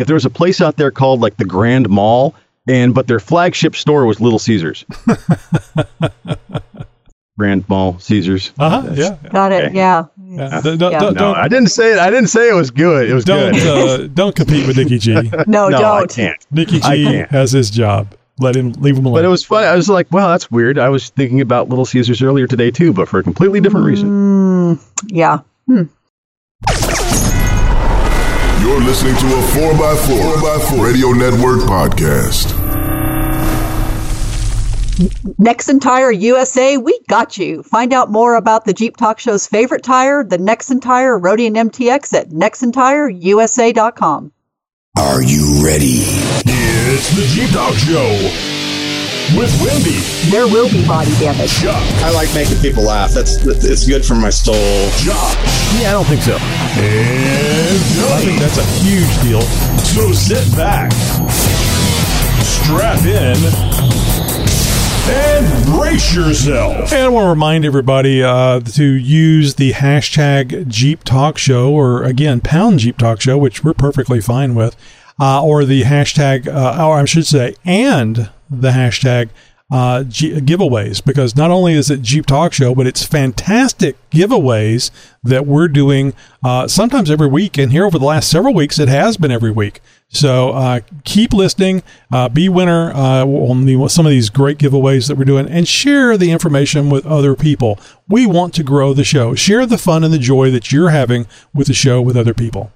if there was a place out there called like the Grand Mall, and but their flagship store was Little Caesars. Grand Mall, Caesars. Uh huh. Yeah. Got it. Okay. Yeah. Yeah. Don't, don't, Yeah. don't, No, I didn't say it. I didn't say it was good. It was don't, good. uh, don't compete with Nikki G. No, no, don't. can't. Nikki G can't. has his job. Let him leave him alone. But it was funny. I was like, wow, that's weird. I was thinking about Little Caesars earlier today too, but for a completely different reason. Mm, yeah. You're listening to a 4x4, 4x4 Radio Network podcast. Nexen Tire USA, we got you. Find out more about the Jeep Talk Show's favorite tire, the Nexen Tire Roadian MTX at nexentireusa.com. Are you ready? It's the Jeep Talk Show with Wendy, There will be body damage. Chuck, I like making people laugh. That's it's good for my soul. Josh, Yeah, I don't think so. and I think that's a huge deal. So sit back, strap in, and brace yourself. And I want to remind everybody uh, to use the hashtag Jeep Talk Show, or again, pound Jeep Talk Show, which we're perfectly fine with, uh, or the hashtag, uh, or I should say, and the hashtag uh, G- giveaways, because not only is it Jeep Talk Show, but it's fantastic giveaways that we're doing uh, sometimes every week. And here over the last several weeks, it has been every week. So uh, keep listening, uh, be winner uh, on the, some of these great giveaways that we're doing, and share the information with other people. We want to grow the show. Share the fun and the joy that you're having with the show with other people.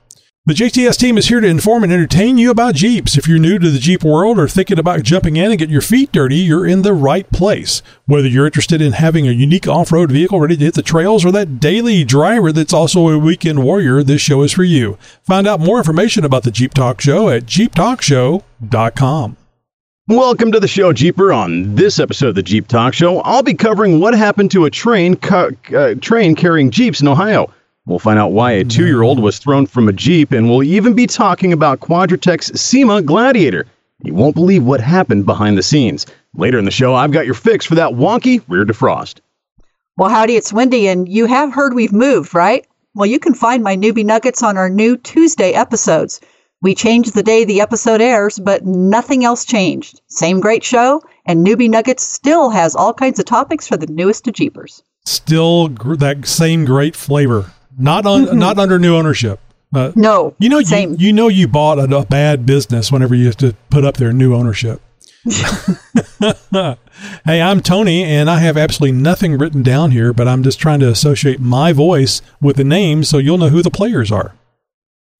The JTS team is here to inform and entertain you about Jeeps. If you're new to the Jeep world or thinking about jumping in and getting your feet dirty, you're in the right place. Whether you're interested in having a unique off-road vehicle ready to hit the trails or that daily driver that's also a weekend warrior, this show is for you. Find out more information about the Jeep Talk Show at jeeptalkshow.com. Welcome to the show, Jeeper. On this episode of the Jeep Talk Show, I'll be covering what happened to a train ca- uh, train carrying Jeeps in Ohio. We'll find out why a two-year-old was thrown from a Jeep, and we'll even be talking about Quadratec's SEMA Gladiator. You won't believe what happened behind the scenes. Later in the show, I've got your fix for that wonky rear defrost. Well, howdy, it's Wendy, and you have heard we've moved, right? Well, you can find my newbie nuggets on our new Tuesday episodes. We changed the day the episode airs, but nothing else changed. Same great show, and Newbie Nuggets still has all kinds of topics for the newest of Jeepers. Still gr- that same great flavor. Not on, not under new ownership. Uh, No, You know, you, same. you know, you bought a, a bad business whenever you have to put up their new ownership. hey, I'm Tony, and I have absolutely nothing written down here, but I'm just trying to associate my voice with the names so you'll know who the players are.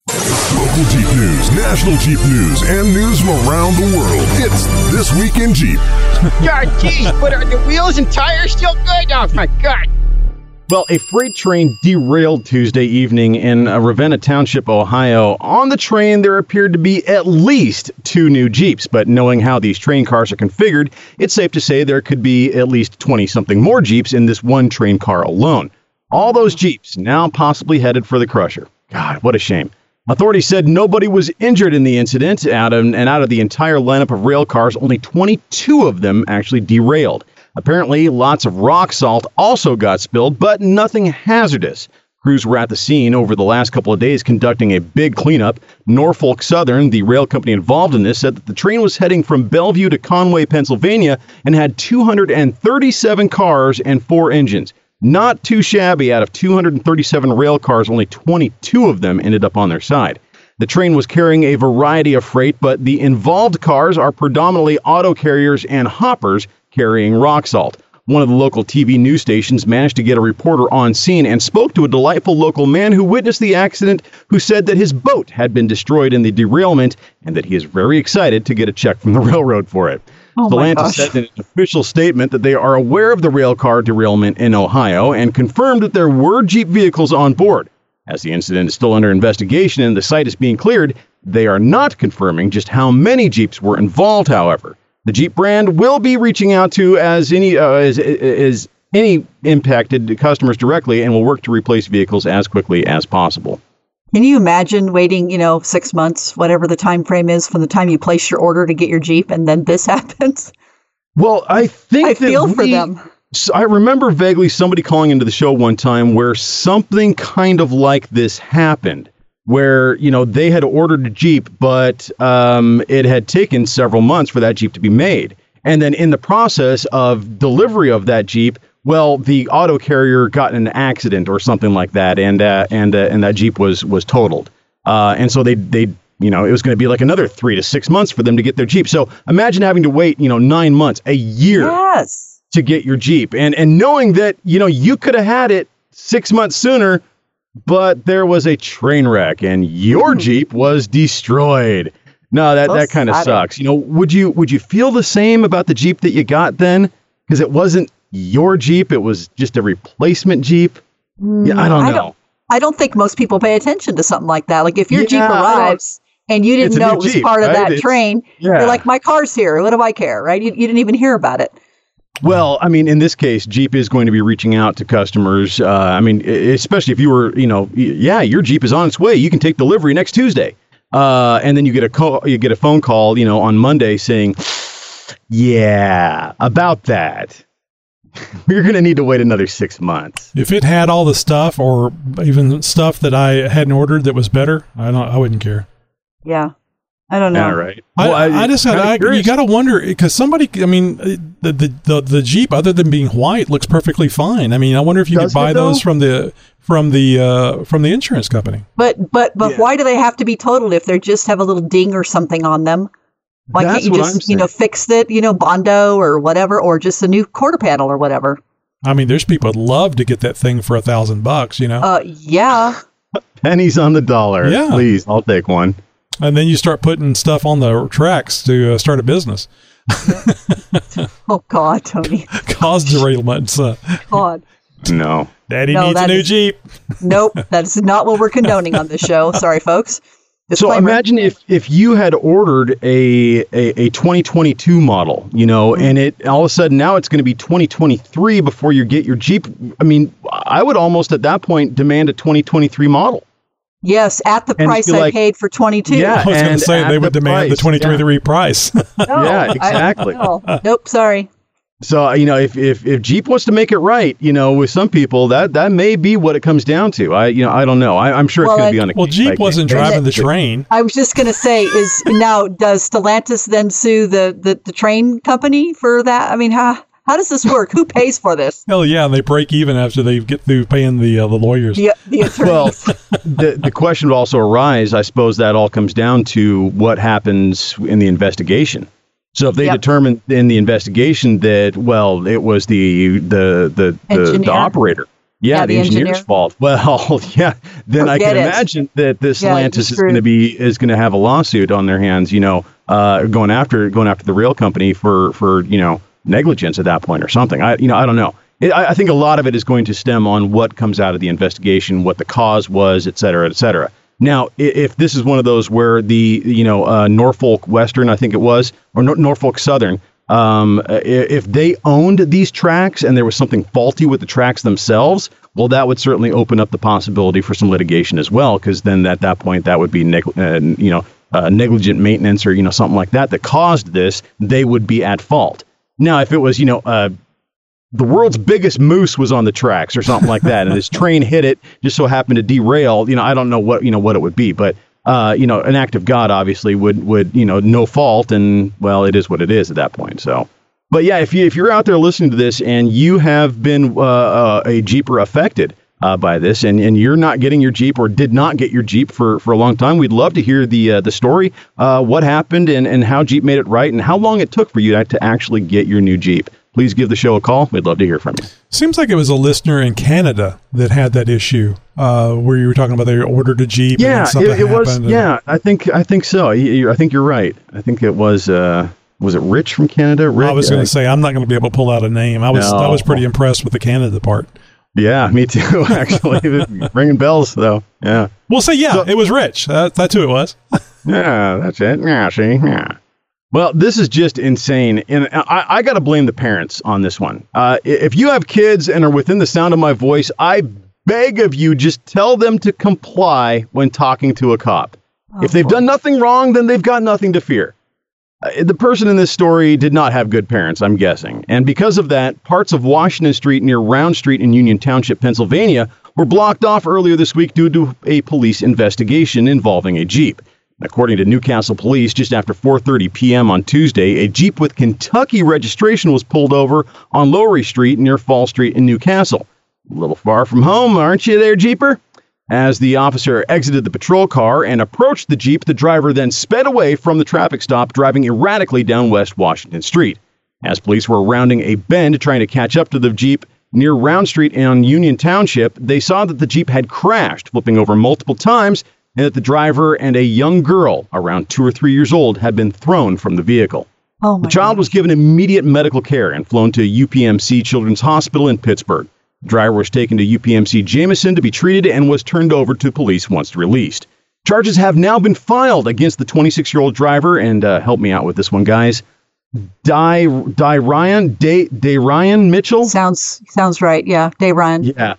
Local Jeep news, national Jeep news, and news from around the world. It's This Week in Jeep. God, geez, but are the wheels and tires still good? Oh my God! Well, a freight train derailed Tuesday evening in uh, Ravenna Township, Ohio. On the train, there appeared to be at least two new Jeeps, but knowing how these train cars are configured, it's safe to say there could be at least 20 something more Jeeps in this one train car alone. All those Jeeps now possibly headed for the crusher. God, what a shame. Authorities said nobody was injured in the incident, out and out of the entire lineup of rail cars, only 22 of them actually derailed. Apparently, lots of rock salt also got spilled, but nothing hazardous. Crews were at the scene over the last couple of days conducting a big cleanup. Norfolk Southern, the rail company involved in this, said that the train was heading from Bellevue to Conway, Pennsylvania, and had 237 cars and four engines. Not too shabby. Out of 237 rail cars, only 22 of them ended up on their side. The train was carrying a variety of freight, but the involved cars are predominantly auto carriers and hoppers carrying rock salt. One of the local TV news stations managed to get a reporter on scene and spoke to a delightful local man who witnessed the accident, who said that his boat had been destroyed in the derailment and that he is very excited to get a check from the railroad for it. Oh Stellantis said in an official statement that they are aware of the rail car derailment in Ohio and confirmed that there were Jeep vehicles on board. As the incident is still under investigation and the site is being cleared, they are not confirming just how many Jeeps were involved, however. The Jeep brand will be reaching out to as any uh, as, as any impacted customers directly and will work to replace vehicles as quickly as possible. Can you imagine waiting, you know, six months, whatever the time frame is from the time you place your order to get your Jeep, and then this happens? Well, I think I that feel for them. I remember vaguely somebody calling into the show one time where something kind of like this happened. Where you know they had ordered a Jeep, but um, it had taken several months for that Jeep to be made, and then in the process of delivery of that Jeep, well, the auto carrier got in an accident or something like that, and uh, and uh, and that Jeep was was totaled, uh, and so they they you know it was going to be like another three to six months for them to get their Jeep. So imagine having to wait you know nine months, a year Yes. to get your Jeep, and and knowing that you know you could have had it six months sooner, but there was a train wreck and your Jeep was destroyed. No, that that kind of sucks. You know, would you would you feel the same about the Jeep that you got then? Because it wasn't your Jeep; it was just a replacement Jeep. Yeah, I don't Mm, I know. don't- I don't think most people pay attention to something like that. Like if your Jeep Yeah, don't- arrives and you didn't know it was Jeep, part of right? that It's- train, yeah. you're like, my car's here. What do I care, right? You, you didn't even hear about it. Well, I mean, in this case, Jeep is going to be reaching out to customers. Uh, I mean, especially if you were, you know, yeah, your Jeep is on its way. You can take delivery next Tuesday, uh, and then you get a call, you get a phone call, you know, on Monday saying, "Yeah, about that, You're going to need to wait another six months." If it had all the stuff, or even stuff that I hadn't ordered that was better, I don't. I wouldn't care. Yeah. I don't know. Right. I, Well, I, just kinda I, you got to wonder because somebody. I mean, uh, the, the the the Jeep, other than being white, looks perfectly fine. I mean, I wonder if you Does could buy though? those from the from the uh, from the insurance company. But but but Yeah. why do they have to be totaled if they just have a little ding or something on them? Why That's can't you just you know fix it, you know, bondo or whatever, or just a new quarter panel or whatever? I mean, there's people that love to get that thing for a thousand bucks, you know. Uh, yeah. pennies on the dollar. Yeah. please, I'll take one. And then you start putting stuff on the tracks to uh, start a business, Oh God, Tony. cause derailments. Uh, God. No. Daddy No, needs a new is- Jeep. Nope, that's not what we're condoning on this show. Sorry, folks. So imagine if if you had ordered a a, a 2022 model, you know, Mm-hmm. and it all of a sudden now it's going to be 2023 before you get your Jeep. I mean, I would almost at that point demand a 2023 model. Yes, at the And price I like- paid for 22. Yeah. I was going to say at they would the demand the price, 2023 price. No, Yeah, I- exactly. no. Nope, sorry. So uh, you know, if, if if Jeep wants to make it right, you know, with some people, that that may be what it comes down to. I you know I don't know. I, I'm sure Well, it's going to be on a well, Jeep case wasn't basis. driving the train. I was just going to say, is now does Stellantis then sue the, the, the train company for that? I mean, how how does this work? Who pays for this? Hell yeah, and they break even after they get through paying the uh, the lawyers. The, the Well, the the question would also arise. I suppose that all comes down to what happens in the investigation. So if they Yep. determine in the investigation that well, it was the the the the, the operator, yeah, Yeah, the, the engineer's engineer. fault. Well, yeah, then I can it. imagine that this Yeah, Stellantis is going to be is going to have a lawsuit on their hands. You know, uh, going after going after the rail company for for you know negligence at that point or something. I you know I don't know. It, I, I think a lot of it is going to stem on what comes out of the investigation, what the cause was, et cetera, et cetera. Now, if this is one of those where the you know uh, Norfolk Western, I think it was, or Nor- Norfolk Southern, um, if they owned these tracks and there was something faulty with the tracks themselves, well, that would certainly open up the possibility for some litigation as well, because then at that point that would be neg- uh, you know uh, negligent maintenance or you know something like that that caused this. They would be at fault. Now, if it was you know uh, the world's biggest moose was on the tracks or something like that, and this train hit it, just so happened to derail. You know, I don't know what you know what it would be, but uh, you know, an act of God obviously would would you know no fault, and well, it is what it is at that point. So, but yeah, if you if you're out there listening to this and you have been uh, uh, a Jeeper affected uh, by this, and, and you're not getting your Jeep or did not get your Jeep for, for a long time, we'd love to hear the uh, the story, uh, what happened, and, and how Jeep made it right, and how long it took for you to, to actually get your new Jeep. Please give the show a call. We'd love to hear from you. Seems like it was a listener in Canada that had that issue, uh, where you were talking about they ordered a Jeep. Yeah, something it, it was. Yeah, I think I think so. I think you're right. I think it was. Uh, was it Rich from Canada? Rick? I was going to say I'm not going to be able to pull out a name. I was I was pretty impressed with the Canada part. Yeah, me too. Actually, ringing bells though. Yeah. We'll say yeah, So- it was Rich. That, that's who it was. Yeah, that's it. Yeah, see, yeah. Well, this is just insane, and I, I got to blame the parents on this one. Uh, if you have kids and are within the sound of my voice, I beg of you, just tell them to comply when talking to a cop. if they've done nothing wrong, then they've got nothing to fear. Uh, the person in this story did not have good parents, I'm guessing. And because of that, parts of Washington Street near Round Street in Union Township, Pennsylvania, were blocked off earlier this week due to a police investigation involving a Jeep. According to New Castle Police, just after 4:30 p.m. on Tuesday, a Jeep with Kentucky registration was pulled over on Lowry Street near Fall Street in New Castle. A little far from home, aren't you there, Jeeper? As the officer exited the patrol car and approached the Jeep, the driver then sped away from the traffic stop, driving erratically down West Washington Street. As police were rounding a bend trying to catch up to the Jeep near Round Street in Union Township, they saw that the Jeep had crashed, flipping over multiple times, and that the driver and a young girl, around two or three years old, had been thrown from the vehicle. Oh The child God. was given immediate medical care and flown to UPMC Children's Hospital in Pittsburgh. Driver was taken to UPMC Jameson to be treated and was turned over to police once released. Charges have now been filed against the 26 year old driver, and uh, help me out with this one, guys. Di, Di Ryan, Day, Day Ryan Mitchell? Sounds sounds right. Yeah, Day Ryan. Yeah.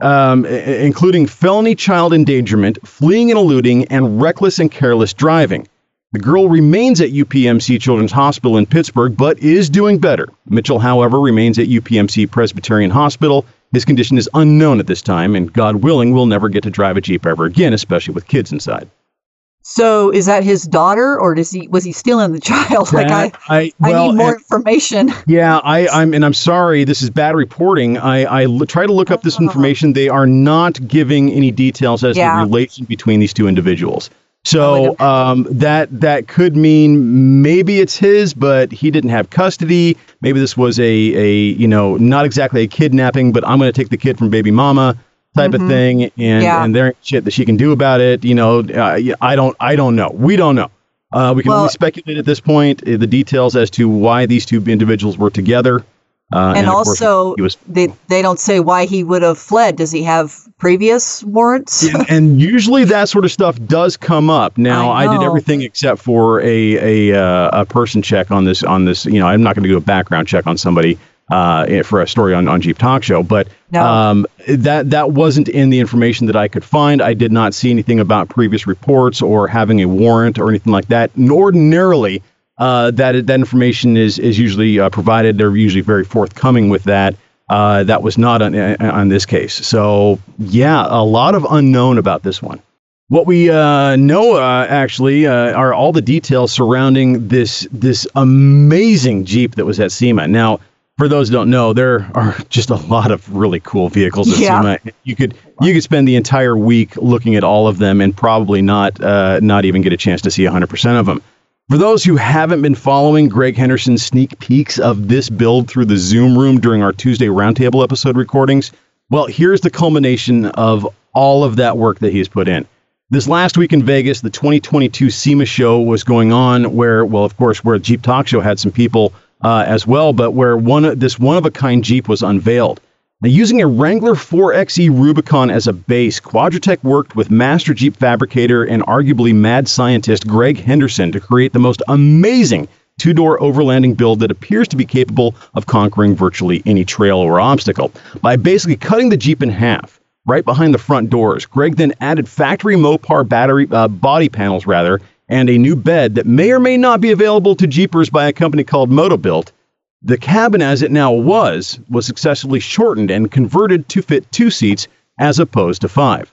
Um, including felony child endangerment, fleeing and eluding, and reckless and careless driving. The girl remains at UPMC Children's Hospital in Pittsburgh, but is doing better. Mitchell, however, remains at UPMC Presbyterian Hospital. His condition is unknown at this time, and God willing, we'll never get to drive a Jeep ever again, especially with kids inside. So is that his daughter, or does he was he stealing the child? like I, That- I, I need more and- information. Yeah, I, I'm, and I'm sorry. This is bad reporting. I, I l- try to look up this oh. information. They are not giving any details as to Yeah. the relation between these two individuals. So um, that that could mean maybe it's his, but he didn't have custody. Maybe this was a a you know not exactly a kidnapping, but I'm going to take the kid from baby mama type of thing, and Mm-hmm. Yeah. and there ain't shit that she can do about it. You know, uh, I don't I don't know. We don't know. Uh, we can Well- only speculate at this point uh, the details as to why these two individuals were together. Uh, and of also, was they they don't say why he would have fled. Does he have previous warrants? and, and usually that sort of stuff does come up. Now I I, did everything except for a a uh, a person check on this on this. You know, I'm not going to do a background check on somebody uh, for a story on, on Jeep Talk Show, but No. um, that that wasn't in the information that I could find. I did not see anything about previous reports or having a warrant or anything like that. And ordinarily, uh, that that information is is usually uh, provided. They're usually very forthcoming with that. Uh, that was not on, on this case. So yeah, a lot of unknown about this one. What we uh, know uh, actually uh, are all the details surrounding this this amazing Jeep that was at SEMA. Now, for those who don't know, there are just a lot of really cool vehicles at Yeah. SEMA. You could you could spend the entire week looking at all of them and probably not uh, not even get a chance to see 100% of them. For those who haven't been following Greg Henderson's sneak peeks of this build through the Zoom room during our Tuesday Roundtable episode recordings, well, here's the culmination of all of that work that he's put in. This last week in Vegas, the 2022 SEMA show was going on, where, well, of course, where Jeep Talk Show had some people uh, as well, but where one this one of a kind Jeep was unveiled. Now, using a Wrangler 4xe Rubicon as a base, Quadratec worked with master Jeep fabricator and arguably mad scientist Greg Henderson to create the most amazing two door overlanding build that appears to be capable of conquering virtually any trail or obstacle. By basically cutting the Jeep in half, right behind the front doors, Greg then added factory Mopar battery uh, body panels, rather, and a new bed that may or may not be available to Jeepers by a company called Motobuilt. The cabin, as it now was, was successfully shortened and converted to fit two seats as opposed to five.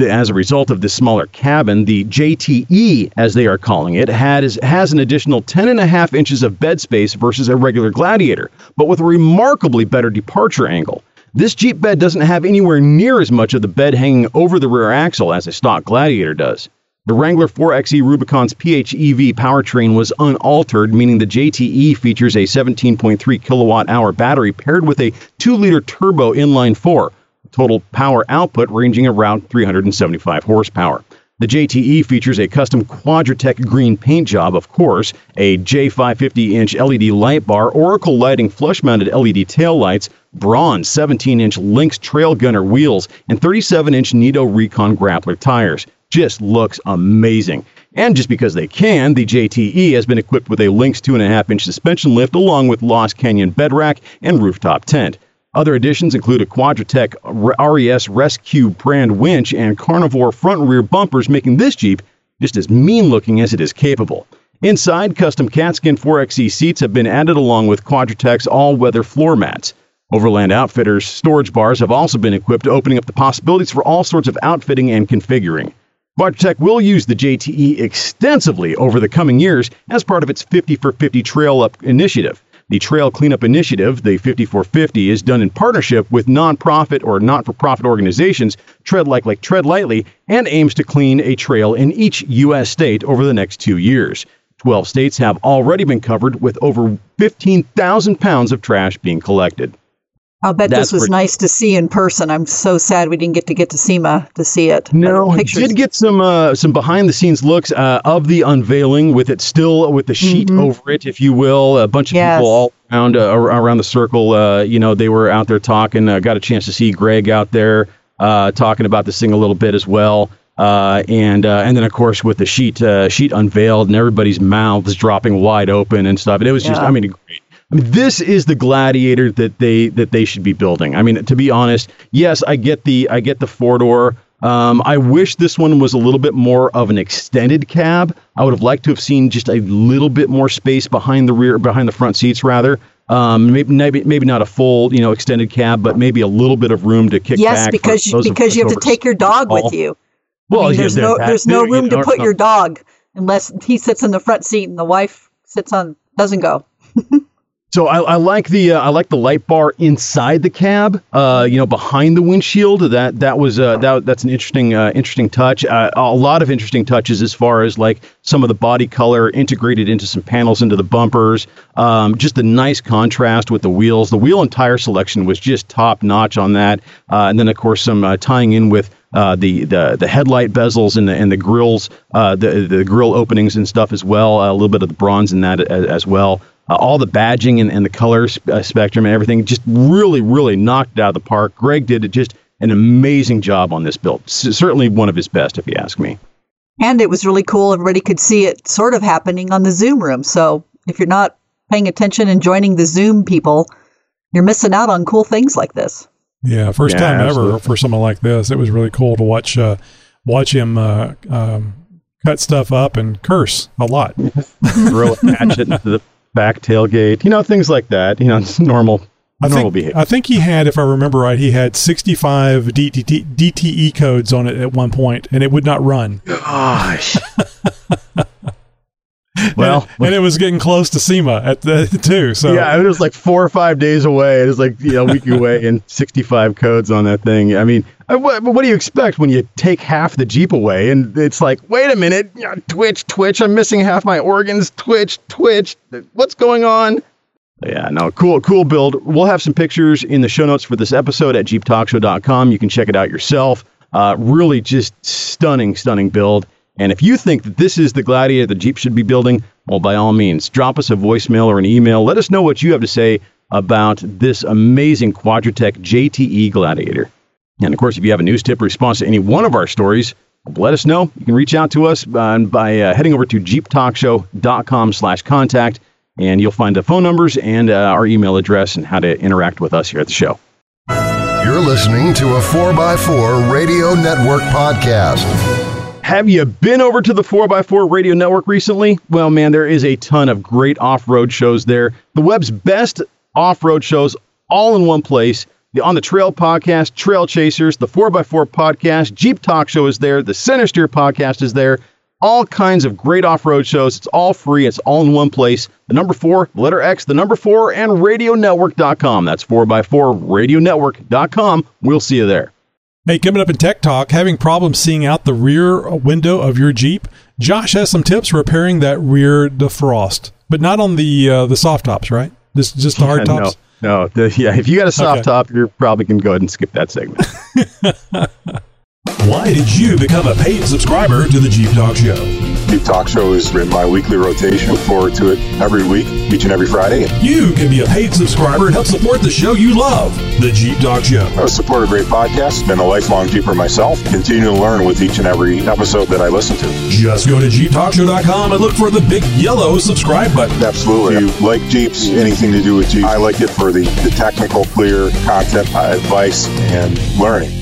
As a result of this smaller cabin, the JTE, as they are calling it, has an additional 10 and a half inches of bed space versus a regular Gladiator, but with a remarkably better departure angle. This Jeep bed doesn't have anywhere near as much of the bed hanging over the rear axle as a stock Gladiator does. The Wrangler 4xe Rubicon's PHEV powertrain was unaltered, meaning the JTE features a 17.3 kilowatt hour battery paired with a 2 liter turbo inline 4, total power output ranging around 375 horsepower. The JTE features a custom Quadratec green paint job, of course, a J550 inch LED light bar, Oracle lighting flush mounted LED taillights, bronze 17 inch Lynx Trail Gunner wheels, and 37 inch Nitto Recon Grappler tires. Just looks amazing. And just because they can, the JTE has been equipped with a Lynx 2.5 inch suspension lift along with Lost Canyon bed rack and rooftop tent. Other additions include a Quadratec RES Rescue brand winch and carnivore front and rear bumpers, making this Jeep just as mean looking as it is capable. Inside, custom Katzkin 4XE seats have been added along with Quadratec's all-weather floor mats. Overland Outfitters storage bars have also been equipped, opening up the possibilities for all sorts of outfitting and configuring. Quadratec will use the JTE extensively over the coming years as part of its 50 for 50 Trail Up initiative. The Trail Cleanup Initiative, the 5450, is done in partnership with nonprofit or not for profit organizations, Tread Like Like Tread Lightly, and aims to clean a trail in each U.S. state over the next two years. 12 states have already been covered with over 15,000 pounds of trash being collected. I'll bet That's this was pretty- nice to see in person. I'm so sad we didn't get to get to SEMA to see it. No, But I did get some uh, some behind the scenes looks uh, of the unveiling with it still with the sheet over it, if you will. A bunch of Yes. people all around uh, around the circle. Uh, you know, they were out there talking. Uh, got a chance to see Greg out there uh, talking about this thing a little bit as well. Uh, and uh, and then of course with the sheet uh, sheet unveiled and everybody's mouths dropping wide open and stuff. And it was just, I mean, great. I mean, this is the gladiator that they that they should be building. I mean, to be honest, yes, I get the I get the four door. Um, I wish this one was a little bit more of an extended cab. I would have liked to have seen just a little bit more space behind the rear, behind the front seats, rather. Um, maybe, maybe maybe not a full, you know, extended cab, but maybe a little bit of room to kick Yes, back. because you, because you have to take your dog with you. Well, I mean, yeah, there's there- no there's no room you to put your dog unless he sits in the front seat and the wife sits on doesn't go. So I, I like the uh, I like the light bar inside the cab. Uh, you know, behind the windshield. That that was uh, that that's an interesting uh, interesting touch. Uh, a lot of interesting touches as far as like some of the body color integrated into some panels into the bumpers. Um, just a nice contrast with the wheels. The wheel and tire selection was just top notch on that. Uh, and then of course some uh, tying in with. Uh, the, the the headlight bezels and the and the grills, uh, the the grill openings and stuff as well. a little bit of the bronze in that as, as well uh, all the badging and, and the color sp- uh, spectrum and everything just really, really knocked it out of the park. Greg did just an amazing job on this build. C- certainly one of his best, if you ask me. And it was really cool. Everybody could see it sort of happening on the Zoom room. So if you're not paying attention and joining the Zoom people, you're missing out on cool things like this. Yeah, first Yeah, time ever for someone like this. It was really cool to watch uh, watch him uh, um, cut stuff up and curse a lot. Throw a hatchet into the back tailgate, you know, things like that. You know, it's normal, I normal think, behavior. I think he had, if I remember right, he had 65 DTT, DTE codes on it at one point, and it would not run. Gosh. well, and, and it was getting close to SEMA at the too. So yeah, it was like four or five days away. It was like you know, a week away and 65 codes on that thing. I mean, uh, what, what do you expect when you take half the Jeep away and it's like, wait a minute, twitch, twitch, I'm missing half my organs, twitch, twitch, what's going on? Yeah, no, cool, cool build. We'll have some pictures in the show notes for this episode at jeeptalkshow.com. You can check it out yourself. Uh, really just stunning, stunning build. And if you think that this is the Gladiator the Jeep should be building, well, by all means, drop us a voicemail or an email. Let us know what you have to say about this amazing Quadratec JTE Gladiator. And of course, if you have a news tip response to any one of our stories, let us know. You can reach out to us uh, by uh, heading over to jeeptalkshow.com slash contact, and you'll find the phone numbers and uh, our email address and how to interact with us here at the show. You're listening to a 4x4 Radio Network podcast. Have you been over to the 4x4 Radio Network recently? Well, man, there is a ton of great off road shows there. The web's best off road shows all in one place. The On the Trail podcast, Trail Chasers, the 4x4 podcast, Jeep Talk Show is there, the Center Steer podcast is there. All kinds of great off road shows. It's all free, it's all in one place. The number four, the letter X, the number four, and radionetwork.com. That's 4x4 radionetwork.com. We'll see you there. Hey, coming up in Tech Talk, having problems seeing out the rear window of your Jeep? Josh has some tips repairing that rear defrost, but not on the uh, the soft tops, right? Just just the hard no, tops. no. The, yeah, if you got a soft Okay. top, you're probably going to go ahead and skip that segment. Why did you become a paid subscriber to the Jeep Talk Show? Jeep Talk Show is in my weekly rotation. Look forward to it every week, each and every Friday. You can be a paid subscriber and help support the show you love, the Jeep Talk Show. I support a great podcast. Been a lifelong Jeeper myself. Continue to learn with each and every episode that I listen to. Just go to JeepTalkShow.com and look for the big yellow subscribe button. Absolutely. If you like Jeeps, anything to do with Jeeps, I like it for the, the technical, clear content, uh, advice, and learning.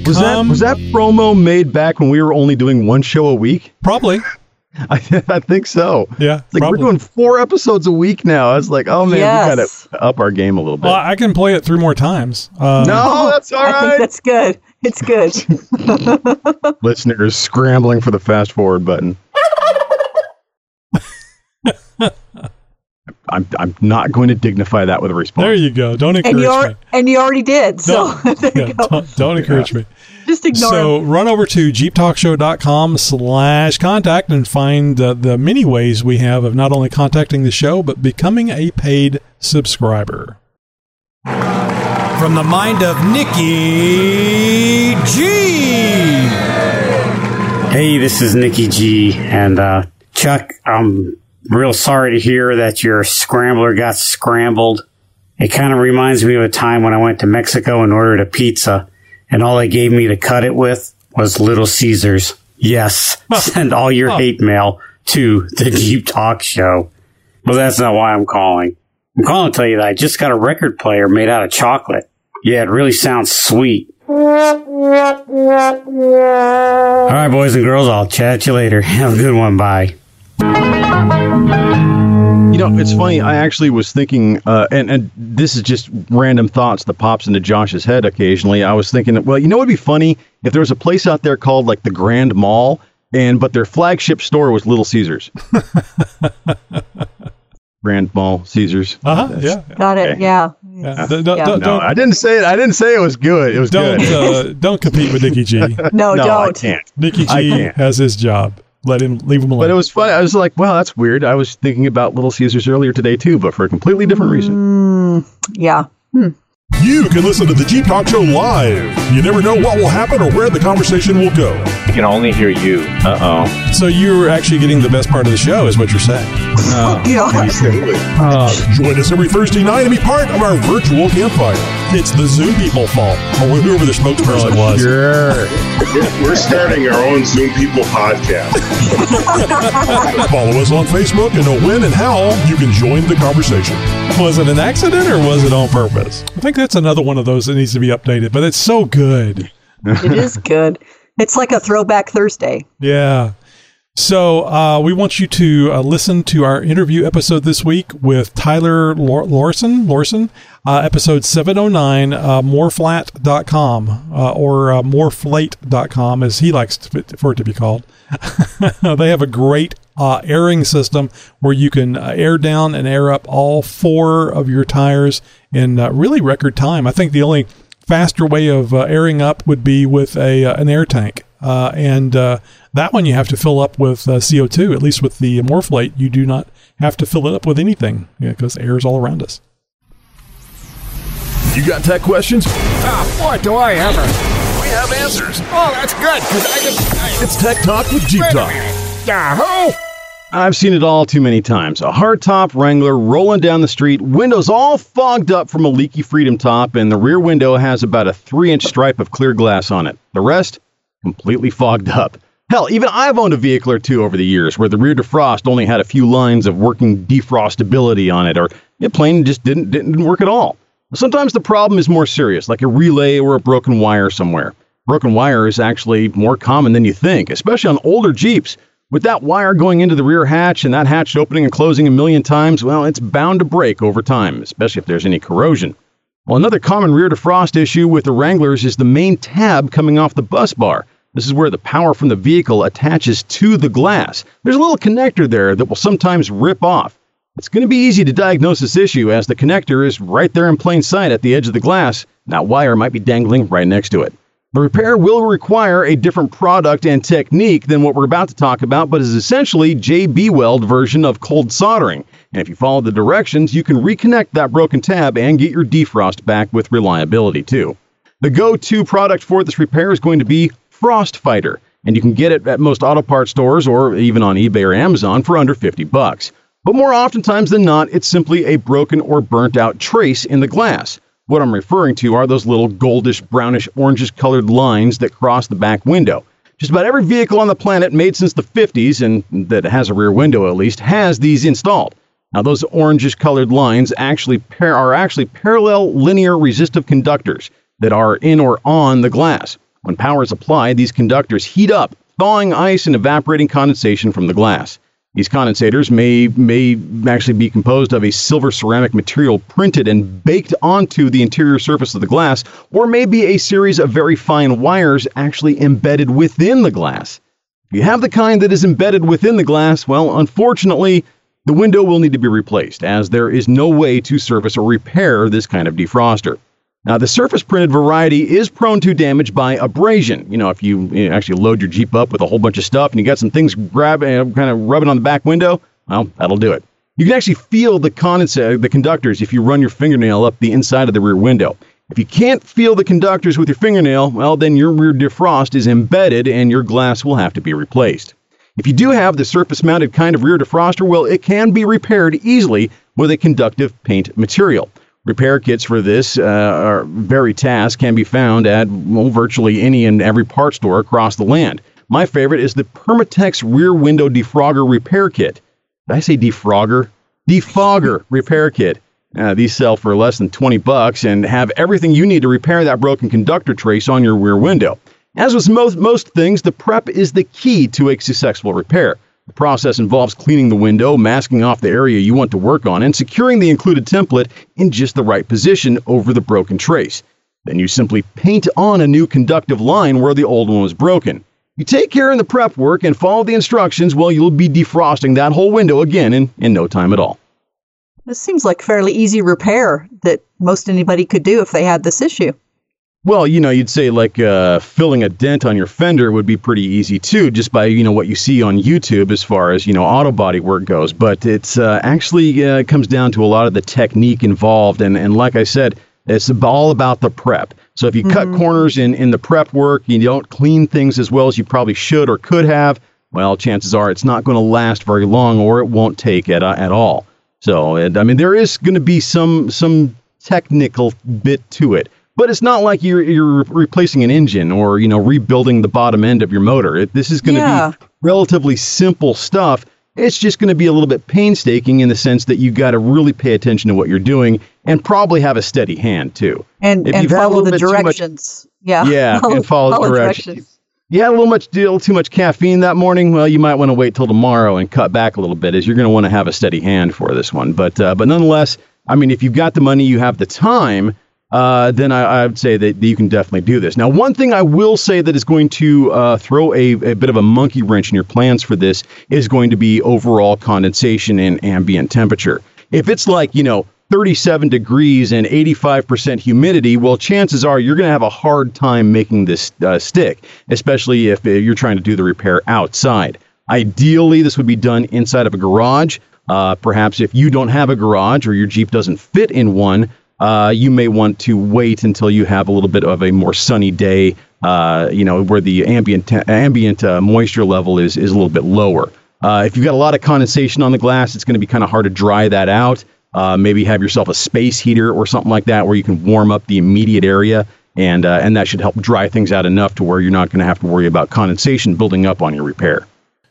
Become, Was that was that promo made back when we were only doing one show a week? probably? I, I think so. Yeah, It's like probably. we're doing four episodes a week now. I was like, oh man, Yes. we gotta up our game a little bit. Well, I can play it three more times. Uh, no, that's all I think that's good. It's good. Listeners scrambling for the fast forward button. I'm I'm not going to dignify that with a response. There you go. Don't and encourage you are, me. and you already did. So there Yeah, you go. don't, don't encourage me. Just ignore it. so him. run over to jeeptalkshow.com slash contact and find uh, the many ways we have of not only contacting the show, but becoming a paid subscriber. From the mind of Nikki G. Hey, this is Nikki G. And uh, Chuck, I'm real sorry to hear that your scrambler got scrambled. It kind of reminds me of a time when I went to Mexico and ordered a pizza, and all they gave me to cut it with was Little Caesars. Yes, send all your hate mail to the Deep Talk Show. But that's not why I'm calling. I'm calling to tell you that I just got a record player made out of chocolate. Yeah, it really sounds sweet. All right, boys and girls, I'll chat you later. Have a good one. Bye. You know, it's funny. I actually was thinking, uh, and and this is just random thoughts that pops into Josh's head occasionally. I was thinking, well, you know, it'd be funny if there was a place out there called like the Grand Mall, and but their flagship store was Little Caesars. Grand Mall, Caesars. Uh huh. Yeah. Got it. Yeah. yeah. Don't, don't, Yeah. don't, No, I didn't say it. I didn't say it was good. It was don't, good. uh, don't compete with Nikki G. No, no, don't. I can't. Nikki I G can't. has his job. Let him leave him alone. But it was funny. I was like, wow, that's weird. I was thinking about Little Caesars earlier today too, but for a completely different reason. Mm, yeah. Hmm. You can listen to the Jeep Talk Show live. You never know what will happen or where the conversation will go. I can only hear you. Uh oh. so you're actually getting the best part of the show, is what you're saying. Yeah. Absolutely. Join us every Thursday night and be part of our virtual campfire. It's the Zoom people fault, or whoever the spokesperson was. Sure. We're, we're starting our own Zoom People podcast. Follow us on Facebook and know when and how you can join the conversation. Was it an accident or was it on purpose? I think that's another one of those that needs to be updated, but it's so good. It is good. It's like a throwback Thursday. Yeah. So uh, we want you to uh, listen to our interview episode this week with Tyler Lorson, Lorson, uh, episode 709, uh, moreflat.com uh, or uh, moreflate.com as he likes to, for it to be called. they have a great uh, airing system where you can uh, air down and air up all four of your tires in uh, really record time. I think the only faster way of uh, airing up would be with a uh, an air tank, uh, and uh, that one you have to fill up with uh, CO2. At least with the Morphlate, you do not have to fill it up with anything because air is all around us. You got tech questions? Ah, boy, do I ever. We have answers. Oh, that's good, because I just. I, It's Tech Talk with Jeep Talk. Yahoo! I've seen it all too many times. A hardtop Wrangler rolling down the street, windows all fogged up from a leaky Freedom top, and the rear window has about a three inch stripe of clear glass on it. The rest, completely fogged up. Hell, even I've owned a vehicle or two over the years where the rear defrost only had a few lines of working defrostability on it, or it plain just didn't, didn't work at all. Sometimes the problem is more serious, like a relay or a broken wire somewhere. Broken wire is actually more common than you think, especially on older Jeeps. With that wire going into the rear hatch and that hatch opening and closing a million times, well, it's bound to break over time, especially if there's any corrosion. Well, another common rear defrost issue with the Wranglers is the main tab coming off the bus bar. This is where the power from the vehicle attaches to the glass. There's a little connector there that will sometimes rip off. It's going to be easy to diagnose this issue as the connector is right there in plain sight at the edge of the glass. That wire might be dangling right next to it. The repair will require a different product and technique than what we're about to talk about, but is essentially JB Weld version of cold soldering. And if you follow the directions, you can reconnect that broken tab and get your defrost back with reliability too. The go-to product for this repair is going to be Frost Fighter, and you can get it at most auto parts stores or even on eBay or Amazon for under 50 bucks. But more oftentimes than not, it's simply a broken or burnt out trace in the glass. What I'm referring to are those little goldish, brownish, orangish colored lines that cross the back window. Just about every vehicle on the planet made since the 50s, and that has a rear window at least, has these installed. Now, those orangish colored lines actually par- are actually parallel linear resistive conductors that are in or on the glass. When power is applied, these conductors heat up, thawing ice and evaporating condensation from the glass. These condensators may may actually be composed of a silver ceramic material printed and baked onto the interior surface of the glass, or maybe a series of very fine wires actually embedded within the glass. If you have the kind that is embedded within the glass, well, unfortunately, the window will need to be replaced, as there is no way to service or repair this kind of defroster. Now, the surface printed variety is prone to damage by abrasion. You know, if you, you know, actually load your Jeep up with a whole bunch of stuff and you got some things grab, uh, kind of rubbing on the back window, well, that'll do it. You can actually feel the the conductors if you run your fingernail up the inside of the rear window. If you can't feel the conductors with your fingernail, well, then your rear defrost is embedded and your glass will have to be replaced. If you do have the surface mounted kind of rear defroster, well, it can be repaired easily with a conductive paint material. Repair kits for this uh, very task can be found at well, virtually any and every part store across the land. My favorite is the Permatex Rear Window Defrogger Repair Kit. Did I say defrogger? Defogger Repair Kit. Uh, these sell for less than 20 bucks and have everything you need to repair that broken conductor trace on your rear window. As with most, most things, the prep is the key to a successful repair. The process involves cleaning the window, masking off the area you want to work on, and securing the included template in just the right position over the broken trace. Then you simply paint on a new conductive line where the old one was broken. You take care in the prep work and follow the instructions, well, you'll be defrosting that whole window again in, in no time at all. This seems like fairly easy repair that most anybody could do if they had this issue. Well, you know, you'd say like uh, filling a dent on your fender would be pretty easy too, just by you know what you see on YouTube as far as you know auto body work goes. But it's uh, actually uh, comes down to a lot of the technique involved, and and like I said, it's all about the prep. So if you mm-hmm. cut corners in in the prep work, you don't clean things as well as you probably should or could have. Well, chances are it's not going to last very long, or it won't take at uh, at all. So, and, I mean, there is going to be some some technical bit to it but it's not like you're you're replacing an engine or you know rebuilding the bottom end of your motor. It, this is going to yeah. be relatively simple stuff. It's just going to be a little bit painstaking in the sense that you got to really pay attention to what you're doing and probably have a steady hand too. And if and follow the directions. Much, yeah. Yeah, follow, and follow, follow directions. directions. You had a little much deal too much caffeine that morning. Well, you might want to wait till tomorrow and cut back a little bit, as you're going to want to have a steady hand for this one. But uh, but nonetheless, I mean, if you've got the money, you have the time uh, then I, I, would say that you can definitely do this. Now, one thing I will say that is going to uh, throw a, a, bit of a monkey wrench in your plans for this is going to be overall condensation and ambient temperature. If it's like, you know, 37 degrees and 85% humidity, well, chances are you're going to have a hard time making this uh, stick, especially if uh, you're trying to do the repair outside. Ideally, this would be done inside of a garage. Uh, perhaps if you don't have a garage or your Jeep doesn't fit in one, uh, you may want to wait until you have a little bit of a more sunny day, uh, you know, where the ambient ambient uh, moisture level is is a little bit lower. Uh, if you've got a lot of condensation on the glass, it's going to be kind of hard to dry that out. Uh, maybe have yourself a space heater or something like that, where you can warm up the immediate area, and uh, and that should help dry things out enough to where you're not going to have to worry about condensation building up on your repair.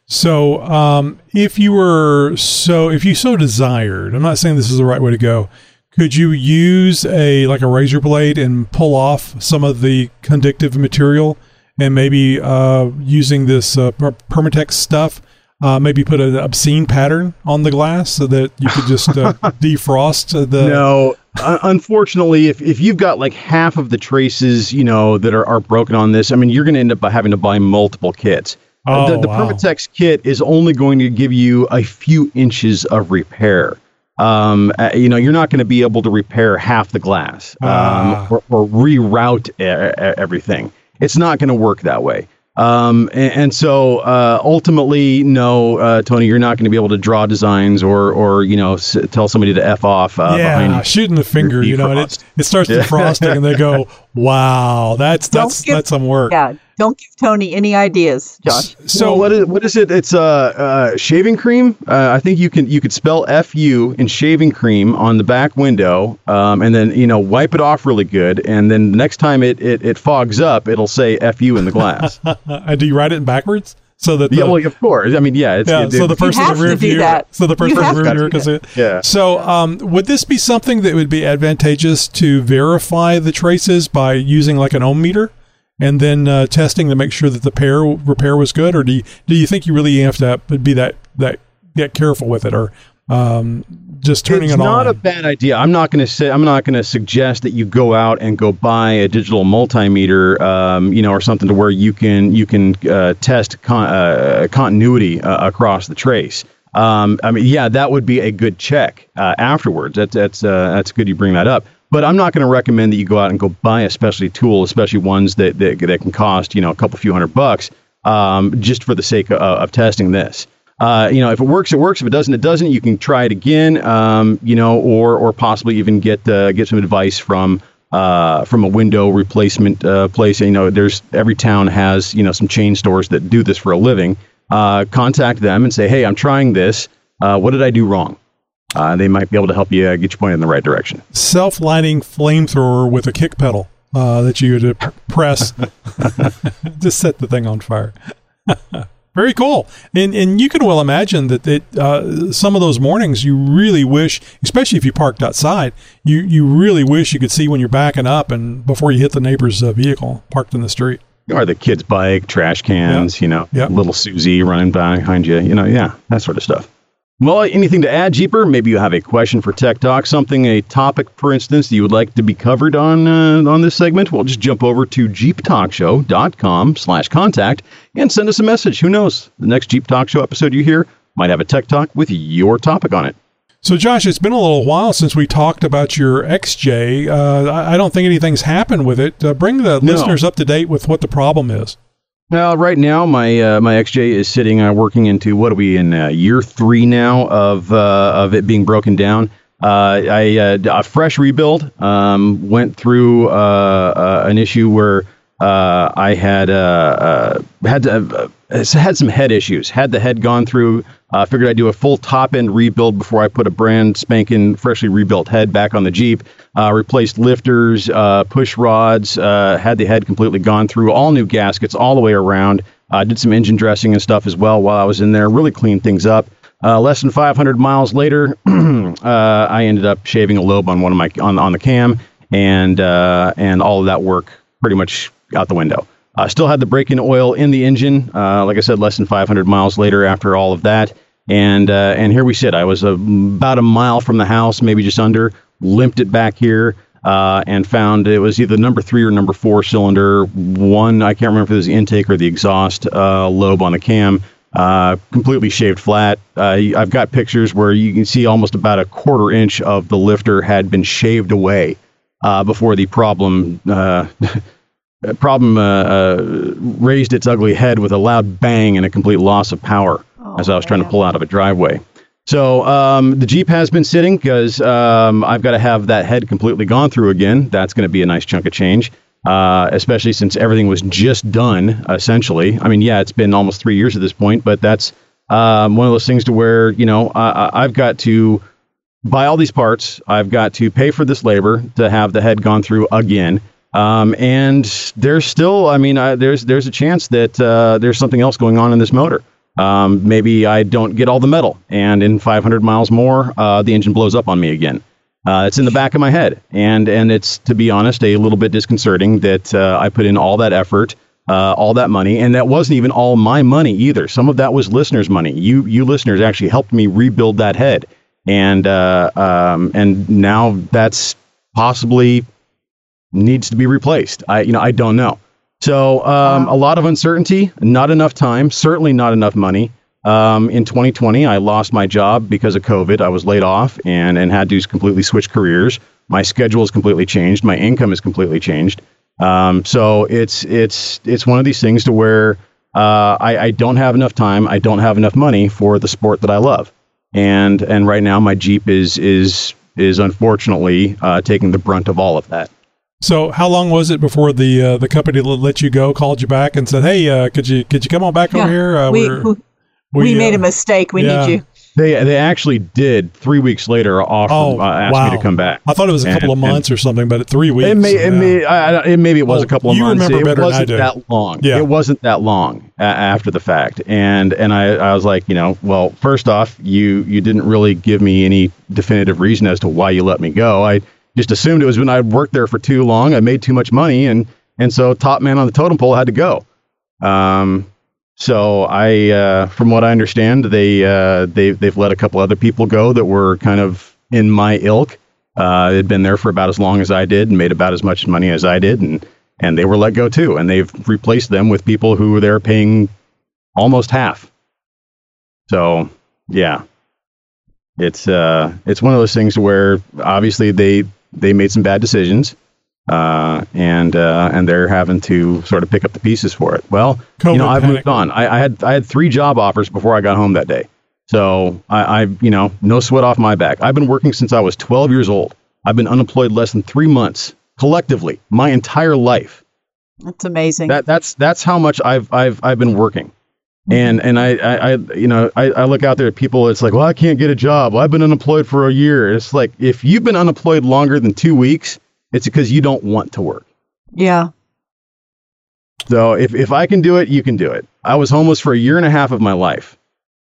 So, um, if you were so, if you so desired, I'm not saying this is the right way to go could you use a like a razor blade and pull off some of the conductive material and maybe uh, using this uh, Permatex stuff, uh, maybe put an obscene pattern on the glass so that you could just uh, defrost the. No, unfortunately, if, if you've got like half of the traces, you know, that are, are broken on this, I mean, you're going to end up by having to buy multiple kits. Oh, the the wow. Permatex kit is only going to give you a few inches of repair um, uh, you know, you're not going to be able to repair half the glass um, ah. or, or, reroute everything. It's not going to work that way. Um, and, and, so uh, ultimately, no, uh, Tony, you're not going to be able to draw designs or, or you know, s- tell somebody to f off. Uh, yeah, shooting the finger, you know, and it, it starts defrosting, and they go, "Wow, that's that's give, that's some work." Yeah, don't give Tony any ideas, Josh. So well, what is what is it? It's uh, uh shaving cream. Uh, I think you can you could spell F U in shaving cream on the back window, um, and then you know wipe it off really good, and then the next time it it, it fogs up, it'll say F U in the glass. and do you write it backwards? So that the, yeah, well, of course. I mean, yeah. It's, yeah. It, so the person in the rear view. So the person in the rear view can see it. Yeah. So, um, would this be something that would be advantageous to verify the traces by using like an ohm meter? And then uh, testing to make sure that the pair repair was good, or do you do you think you really have to be that that get careful with it, or um, just turning it? it's not a bad idea. I'm not going to say I'm not going to suggest that you go out and go buy a digital multimeter, um, you know, or something to where you can you can uh, test con- uh, continuity uh, across the trace. Um, I mean, yeah, that would be a good check uh, afterwards. That's that's uh, that's good you bring that up. But I'm not going to recommend that you go out and go buy a specialty tool, especially ones that that, that can cost you know a couple few hundred bucks, um, just for the sake of, of testing this. Uh, you know, if it works, it works. If it doesn't, it doesn't. You can try it again. Um, you know, or or possibly even get uh, get some advice from uh, from a window replacement uh, place. You know, there's every town has you know some chain stores that do this for a living. Uh, contact them and say, hey, I'm trying this. Uh, what did I do wrong? They might be able to help you get you pointed in the right direction. Self lighting flamethrower with a kick pedal that you would press, to set the thing on fire. Very cool, and and you can well imagine that it, uh, some of those mornings you really wish, especially if you parked outside, you you really wish you could see when you're backing up and before you hit the neighbor's uh, vehicle parked in the street. Or the kid's bike, trash cans, you know, little Susie running behind you, you know, yeah, that sort of stuff. Well, anything to add, Jeeper? Maybe you have a question for Tech Talk, something, a topic, for instance, that you would like to be covered on uh, on this segment. Well, just jump over to jeeptalkshow.com slash contact and send us a message. Who knows? The next Jeep Talk Show episode you hear might have a Tech Talk with your topic on it. So, Josh, it's been a little while since we talked about your XJ. Uh, I don't think anything's happened with it. Uh, bring the No. listeners up to date with what the problem is. Well, right now my uh, my XJ is sitting uh, working into what are we in uh, year three now of uh, of it being broken down. Uh, I uh, a fresh rebuild um, went through an issue where uh, I had uh, uh, had to, uh, had some head issues. Had the head gone through, uh, figured I'd do a full top end rebuild before I put a brand spanking freshly rebuilt head back on the Jeep. Replaced lifters, push rods, had the head completely gone through, all new gaskets all the way around. Did some engine dressing and stuff as well while I was in there. Really cleaned things up. Uh, less than 500 miles later, uh, I ended up shaving a lobe on one of my on on the cam, and uh, and all of that work pretty much out the window. I still had the break-in oil in the engine. Uh, like I said, less than 500 miles later after all of that, and uh, and here we sit. I was uh, about a mile from the house, maybe just under. Limped it back here. Uh, and found it was either number three or number four cylinder. One, I can't remember if it was the intake or the exhaust uh, lobe on the cam, uh, completely shaved flat. Uh, I've got pictures where you can see almost about a quarter inch of the lifter had been shaved away uh, before the problem uh, problem uh, uh, raised its ugly head with a loud bang and a complete loss of power as I was trying to pull out of a driveway. So um, the Jeep has been sitting because um, I've got to have that head completely gone through again. That's going to be a nice chunk of change, uh, especially since everything was just done essentially. I mean, yeah, it's been almost three years at this point, but that's um, one of those things to where you know I, I- I've got to buy all these parts. I've got to pay for this labor to have the head gone through again. Um, and there's still, I mean, I, there's there's a chance that uh, there's something else going on in this motor. Um, maybe I don't get all the metal, and in 500 miles more, uh, the engine blows up on me again. Uh, it's in the back of my head, and and it's to be honest a little bit disconcerting that uh, I put in all that effort, uh, all that money, and that wasn't even all my money either. Some of that was listeners' money. You you listeners actually helped me rebuild that head, and uh, um, and now that's possibly needs to be replaced. I you know I don't know. So um, a lot of uncertainty, not enough time, certainly not enough money. Um, in 2020, I lost my job because of COVID. I was laid off and and had to completely switch careers. My schedule has completely changed. My income has completely changed. Um, so it's it's it's one of these things to where uh, I, I don't have enough time. I don't have enough money for the sport that I love. And and right now my Jeep is is is unfortunately uh, taking the brunt of all of that. So, how long was it before the uh, the company let you go called you back and said, "Hey, uh, could you could you come on back over here? Uh, we, we're- we, we uh, made a mistake. We yeah. need you. They they actually did three weeks later offer Oh, uh, asked wow. me to come back. I thought it was a And- couple of and- months or something, but three weeks. It may, it may, I, I- it maybe it was Oh, a couple of you months. remember it better than I wasn't do. that long. Yeah. It wasn't that long a- after the fact, and and I, I was like, you know, well, first off, you you didn't really give me any definitive reason as to why you let me go. I just assumed it was when I worked there for too long. I made too much money, and and so top man on the totem pole had to go. Um, so I, uh, from what I understand, they uh, they they've let a couple other people go that were kind of in my ilk. Uh, they'd been there for about as long as I did and made about as much money as I did, and and they were let go too. And they've replaced them with people who they're paying almost half. So yeah, it's uh it's one of those things where obviously they they made some bad decisions uh, and uh, and they're having to sort of pick up the pieces for it. Well, COVID you know, I've panic. moved on. I, I had I had three job offers before I got home that day, so I, I you know no sweat off my back. I've been working since I was 12 years old. I've been unemployed less than three months collectively my entire life. That's amazing. That that's that's how much I've I've I've been working. And and I, I, I you know I, I look out there at people. It's like, well, I can't get a job. Well, I've been unemployed for a year. It's like if you've been unemployed longer than two weeks, it's because you don't want to work. yeah. So if if I can do it, you can do it. I was homeless for a year and a half of my life,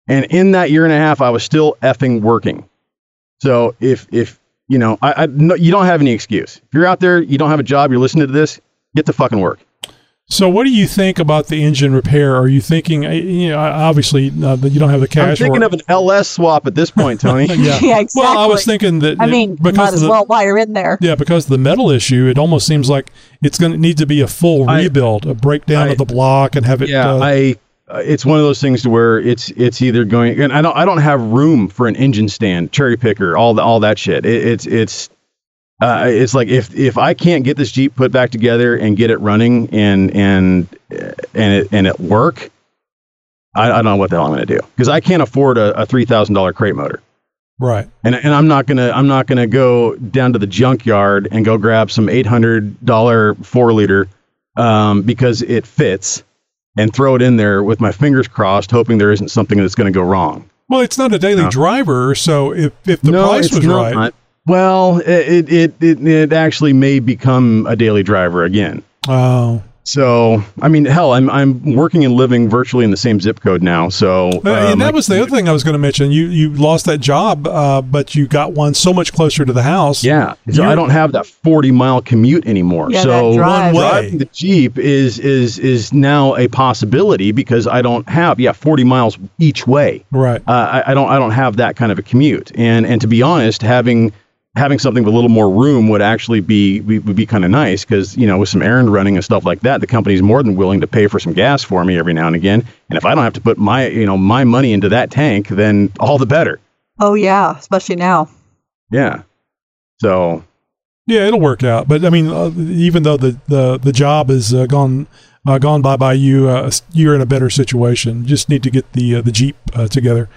and in that year and a half, I was still effing working. So if if you know, I, I no, you don't have any excuse. If you're out there, you don't have a job, you're listening to this, get to fucking work. So, what do you think about the engine repair? Are you thinking, uh, you know, obviously uh, that you don't have the cash? I'm thinking or- of an LS swap at this point, Tony. yeah. Yeah, exactly. Well, I was thinking that I mean, because might as the, well while you're in there. Yeah, because of the metal issue, it almost seems like it's going to need to be a full I- rebuild, a breakdown I- of the block, and have it. yeah, uh, I. Uh, it's one of those things to where it's it's either going and I don't I don't have room for an engine stand, cherry picker, all the, all that shit. It, it's it's uh, it's like if if I can't get this Jeep put back together and get it running and and and it and it work, I, I don't know what the hell I'm going to do because I can't afford a, a three thousand dollar crate motor. right. And, and I'm not gonna I'm not gonna go down to the junkyard and go grab some eight hundred dollar four liter um, because it fits and throw it in there with my fingers crossed, hoping there isn't something that's going to go wrong. Well, it's not a daily No. driver, so if if the no, price was not. right, Well, it, it it it actually may become a daily driver again. oh, So I mean, hell, I'm I'm working and living virtually in the same zip code now. So Uh, um, and that like- was the other thing I was going to mention. You you lost that job, uh, but you got one so much closer to the house. Yeah, so You're- I don't have that forty mile commute anymore. Yeah, so that drive. One way. the Jeep is is is now a possibility because I don't have yeah forty miles each way. Right. Uh, I, I don't I don't have that kind of a commute. And and to be honest, having having something with a little more room would actually be be- would be kind of nice because you know with some errand running and stuff like that, the company's more than willing to pay for some gas for me every now and again. And if I don't have to put my you know my money into that tank, then all the better. Oh yeah, especially now. Yeah. So Yeah, it'll work out. But I mean, uh, even though the the the job is uh, gone uh, gone by by you, uh, you're in a better situation. You just need to get the uh, the Jeep uh, together.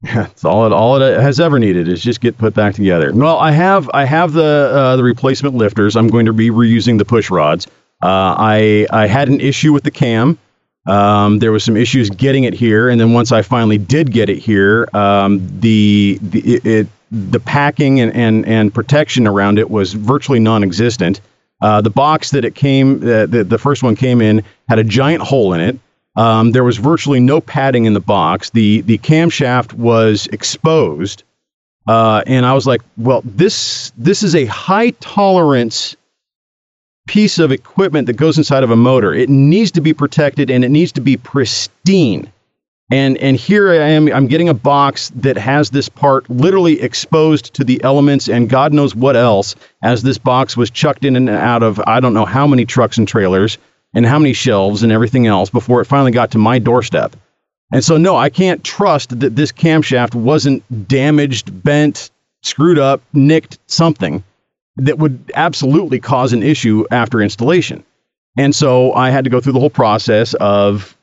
That's all it all it has ever needed is just get put back together. Well, I have I have the uh, the replacement lifters. I'm going to be reusing the push rods. Uh, I I had an issue with the cam. Um, there was some issues getting it here, and then once I finally did get it here, um, the the it, it the packing and, and and protection around it was virtually non-existent. Uh, the box that it came uh, the the first one came in had a giant hole in it. Um, there was virtually no padding in the box. The the camshaft was exposed, uh, and I was like, "Well, this this is a high tolerance piece of equipment that goes inside of a motor. It needs to be protected and it needs to be pristine." And and here I am. I'm getting a box that has this part literally exposed to the elements and God knows what else. As this box was chucked in and out of I don't know how many trucks and trailers and how many shelves and everything else before it finally got to my doorstep. And so no, I can't trust that this camshaft wasn't damaged, bent, screwed up, nicked, something that would absolutely cause an issue after installation. And so I had to go through the whole process of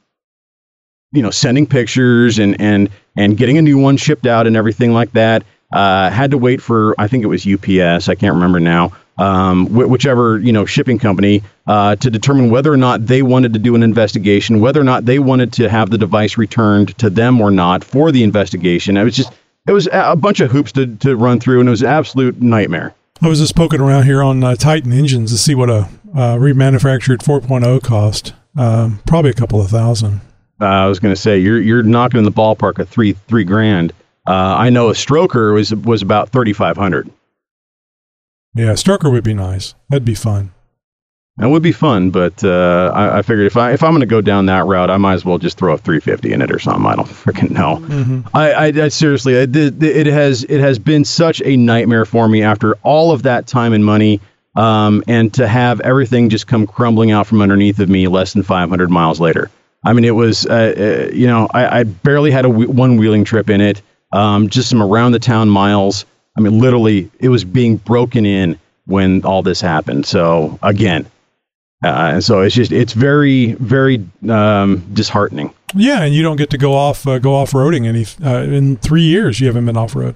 you know sending pictures and and and getting a new one shipped out and everything like that uh, had to wait for i think it was ups i can't remember now um, wh- whichever you know shipping company uh, to determine whether or not they wanted to do an investigation whether or not they wanted to have the device returned to them or not for the investigation it was just it was a bunch of hoops to, to run through and it was an absolute nightmare I was just poking around here on uh, Titan engines to see what a uh, remanufactured 4.0 cost. Um, probably a couple of thousand. uh, I was going to say you're you're knocking in the ballpark of three three grand. Uh, I know a stroker was was about thirty five hundred. Yeah, Stroker would be nice. That'd be fun. That would be fun, but uh, I, I figured if I if I'm going to go down that route, I might as well just throw a 350 in it or something. I don't freaking know. Mm-hmm. I, I, I seriously, it, it, it has it has been such a nightmare for me after all of that time and money, um, and to have everything just come crumbling out from underneath of me less than 500 miles later. I mean, it was, uh, uh, you know, I, I barely had a w- one wheeling trip in it, um, just some around the town miles. I mean, literally, it was being broken in when all this happened. So again, uh, and so it's just it's very very um, disheartening. Yeah, and you don't get to go off uh, go off roading any uh, in three years. You haven't been off road.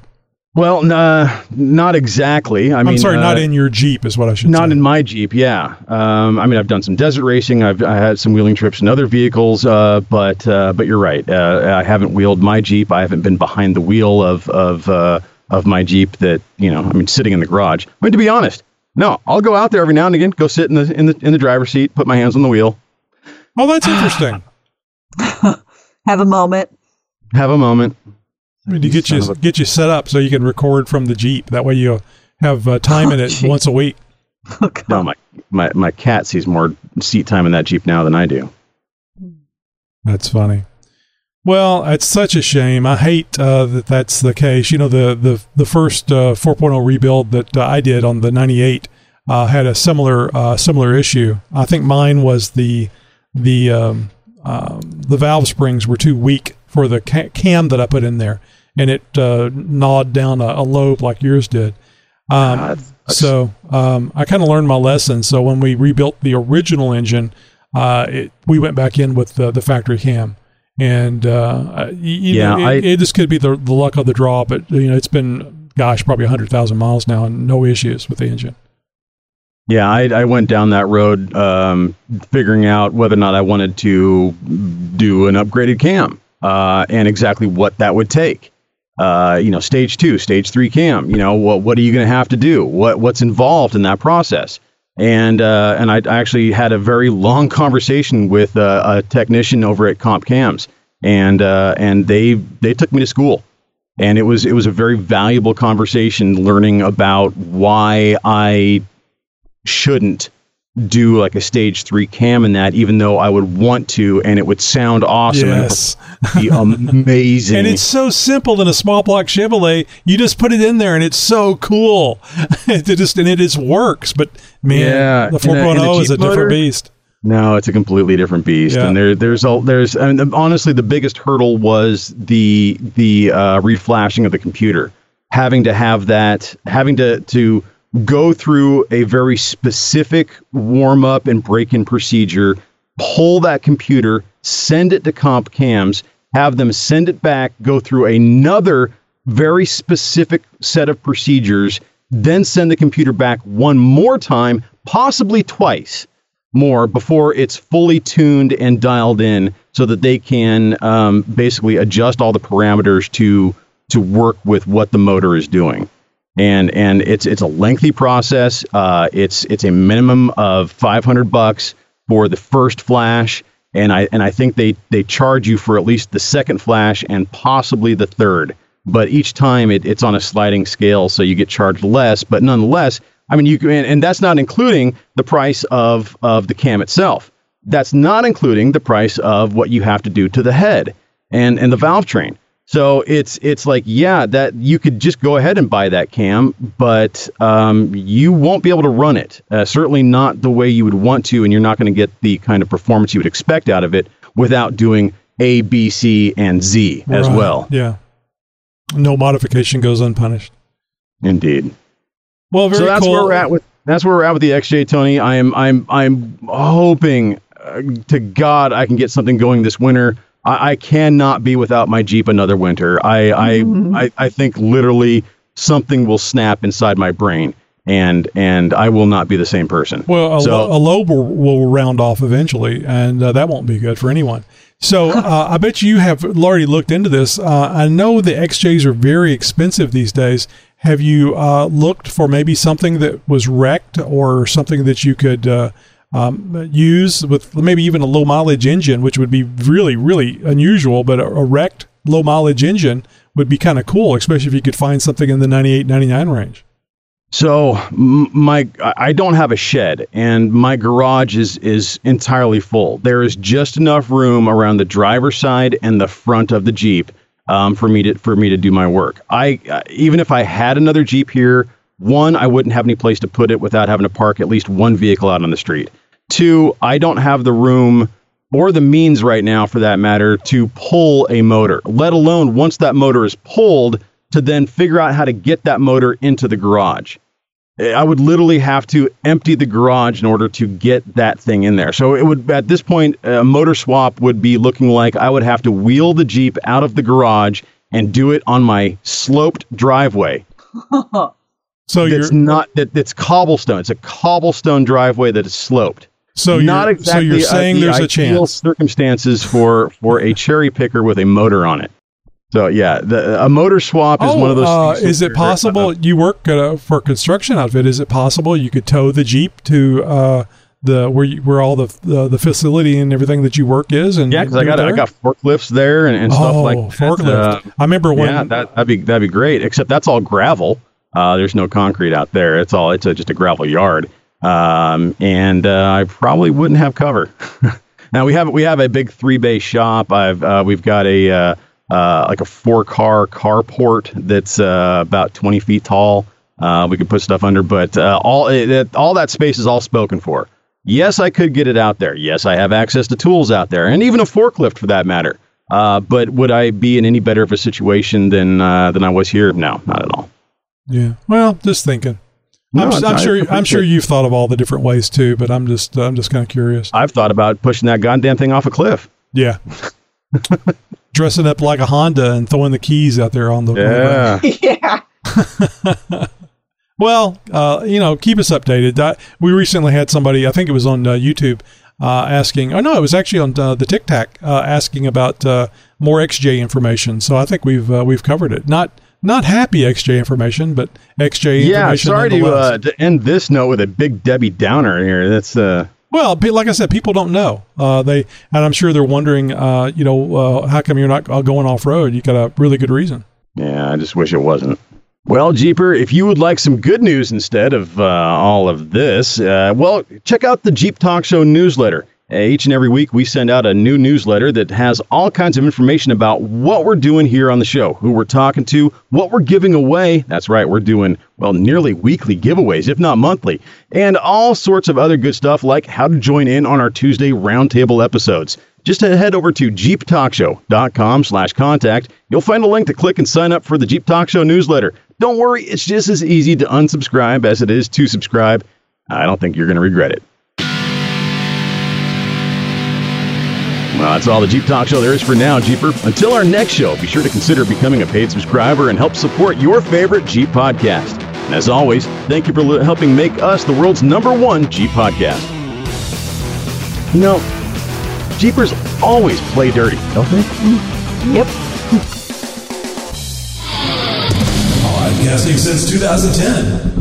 Well, nah, not exactly. I I'm mean, sorry, not uh, in your Jeep is what I should say. Not say. in my Jeep, yeah. Um, I mean, I've done some desert racing. I've I had some wheeling trips in other vehicles, uh, but uh, but you're right. Uh, I haven't wheeled my Jeep. I haven't been behind the wheel of of uh, of my Jeep. That you know, I mean, sitting in the garage. I mean, to be honest, no, I'll go out there every now and again, go sit in the in the in the driver's seat, put my hands on the wheel, Oh, that's interesting. Have a moment. have a moment. I mean, to get you a- get you set up so you can record from the Jeep. That way you have uh, time in it gee. once a week. No, my my my cat sees more seat time in that Jeep now than I do. That's funny. Well, it's such a shame. I hate uh, that that's the case. You know, the the the first uh, 4.0 rebuild that uh, I did on the 98 uh, had a similar uh, similar issue. I think mine was the the um, um, the valve springs were too weak for the cam that I put in there, and it uh, gnawed down a, a lobe like yours did. Um, so um, I kind of learned my lesson. So when we rebuilt the original engine, uh, it, we went back in with the, the factory cam, and uh, Yeah, know, I- it, it just could be the, the luck of the draw. But you know, it's been gosh, probably hundred thousand miles now, and no issues with the engine. Yeah, I, I went down that road, um, figuring out whether or not I wanted to do an upgraded cam uh, and exactly what that would take. Uh, you know, stage two, stage three cam. You know, what what are you going to have to do? What what's involved in that process? And uh, and I, actually had a very long conversation with uh, a technician over at Comp Cams, and uh, and they they took me to school. And it was it was a very valuable conversation learning about why I shouldn't do like a stage three cam in that, even though I would want to, and it would sound awesome Yes. and be amazing. And it's so simple in a small block Chevrolet. You just put it in there, and it's so cool. it just and it just works. But man, Yeah, the in a- in 4.0 is a motor? different beast. No, it's a completely different beast, Yeah. and there, there's all there's. I mean, honestly, the biggest hurdle was the the uh, reflashing of the computer, having to have that, having to to go through a very specific warm up and break in procedure, pull that computer, send it to comp cams, have them send it back, go through another very specific set of procedures, then send the computer back one more time, possibly twice more before it's fully tuned and dialed in so that they can um, basically adjust all the parameters to to work with what the motor is doing and and it's it's a lengthy process uh, it's it's a minimum of 500 bucks for the first flash and I and I think they they charge you for at least the second flash and possibly the third but each time it, it's on a sliding scale so you get charged less but nonetheless I mean, you can, and, that's not including the price of of the cam itself. That's not including the price of what you have to do to the head and and the valve train. So it's it's like yeah, that you could just go ahead and buy that cam, but um, you won't be able to run it. Uh, certainly not the way you would want to, and you're not going to get the kind of performance you would expect out of it without doing A, B, C, and Z as Right. well. Yeah. No modification goes unpunished. Indeed. Well, very so that's cool. where we're at with that's where we're at with the XJ Tony. I am I'm I'm hoping uh, to God I can get something going this winter. I, I cannot be without my Jeep another winter. I I, I I think literally something will snap inside my brain and and I will not be the same person. Well, a, so lo- a lobe will, will round off eventually, and uh, that won't be good for anyone. So uh, I bet you have already looked into this. Uh, I know the XJs are very expensive these days. Have you uh, looked for maybe something that was wrecked or something that you could uh, um, use with maybe even a low mileage engine, which would be really, really unusual, but a, a wrecked low mileage engine would be kind of cool, especially if you could find something in the 98, 99 range. So my I don't have a shed, and my garage is is entirely full. There is just enough room around the driver's side and the front of the Jeep um, for me to for me to do my work. I uh, even if I had another Jeep here, one I wouldn't have any place to put it without having to park at least one vehicle out on the street. Two, I don't have the room or the means right now, for that matter, to pull a motor. Let alone once that motor is pulled to then figure out how to get that motor into the garage. Eh, I would literally have to empty the garage in order to get that thing in there. So it would, at this point, a motor swap would be looking like I would have to wheel the Jeep out of the garage and do it on my sloped driveway. so it's not that it's cobblestone. It's a cobblestone driveway that is sloped. So not you're, exactly so you're saying uh, the there's a chance. circumstances for for a cherry picker with a motor on it. So yeah, the, a motor swap is oh, one of those. uh, things is it possible you work at a, for a construction outfit? Is it possible you could tow the Jeep to uh, the where you, where all the, the the facility and everything that you work is? And Yeah, because I got I got forklifts there and, and stuff Oh, like that. forklift. Uh, I remember when- Yeah, that, that'd be that'd be great. Except that's all gravel. Uh, there's no concrete out there. It's all it's a, just a gravel yard. Um, and uh, I probably wouldn't have cover. now we have we have a big three bay shop. I've uh, we've got a uh, uh, like a four car carport that's uh, about 20 feet tall. Uh, we could put stuff under, but all it, all that space is all spoken for. Yes, I could get it out there. Yes, I have access to tools out there, and even a forklift for that matter. Uh, but would I be in any better of a situation than than I was here? No, not at all. Yeah. Well, just thinking. No, I'm, I'm I sure. I'm sure you've thought of all the different ways too, but I'm just. I'm just kind of curious. I've thought about pushing that goddamn thing off a cliff. Yeah. Dressing up like a Honda and throwing the keys out there on the. on the Yeah. yeah. Well, uh, you know, keep us updated. Uh, we recently had somebody, I think it was on uh, YouTube, uh, asking. Oh no, it was actually on uh, the TikTok uh, asking about uh, more XJ information. So I think we've uh, we've covered it. Not not happy XJ information, but XJ Yeah, information. sorry to, uh, to end this note with a big Debbie Downer here. That's uh, Well, like I said, people don't know. Uh, they and I'm sure they're wondering. Uh, you know, uh, how come you're not uh, going off road? You got a really good reason. yeah. I just wish it wasn't. Well, Jeeper, if you would like some good news instead of uh, all of this, uh, well, check out the Jeep Talk Show newsletter. Each and every week, we send out a new newsletter that has all kinds of information about what we're doing here on the show, who we're talking to, what we're giving away. That's right, we're doing, well, nearly weekly giveaways, if not monthly, and all sorts of other good stuff like how to join in on our Tuesday roundtable episodes. Just head over to jeeptalkshow.com slash contact. You'll find a link to click and sign up for the Jeep Talk Show newsletter. Don't worry, it's just as easy to unsubscribe as it is to subscribe. I don't think you're going to regret it. Well, that's all the Jeep Talk Show there is for now, Jeeper. Until our next show, be sure to consider becoming a paid subscriber and help support your favorite Jeep podcast. And as always, thank you for li- helping make us the world's number one Jeep podcast. You know, Jeepers always play dirty, don't they? Mm-hmm. Yep. Podcasting since 2010.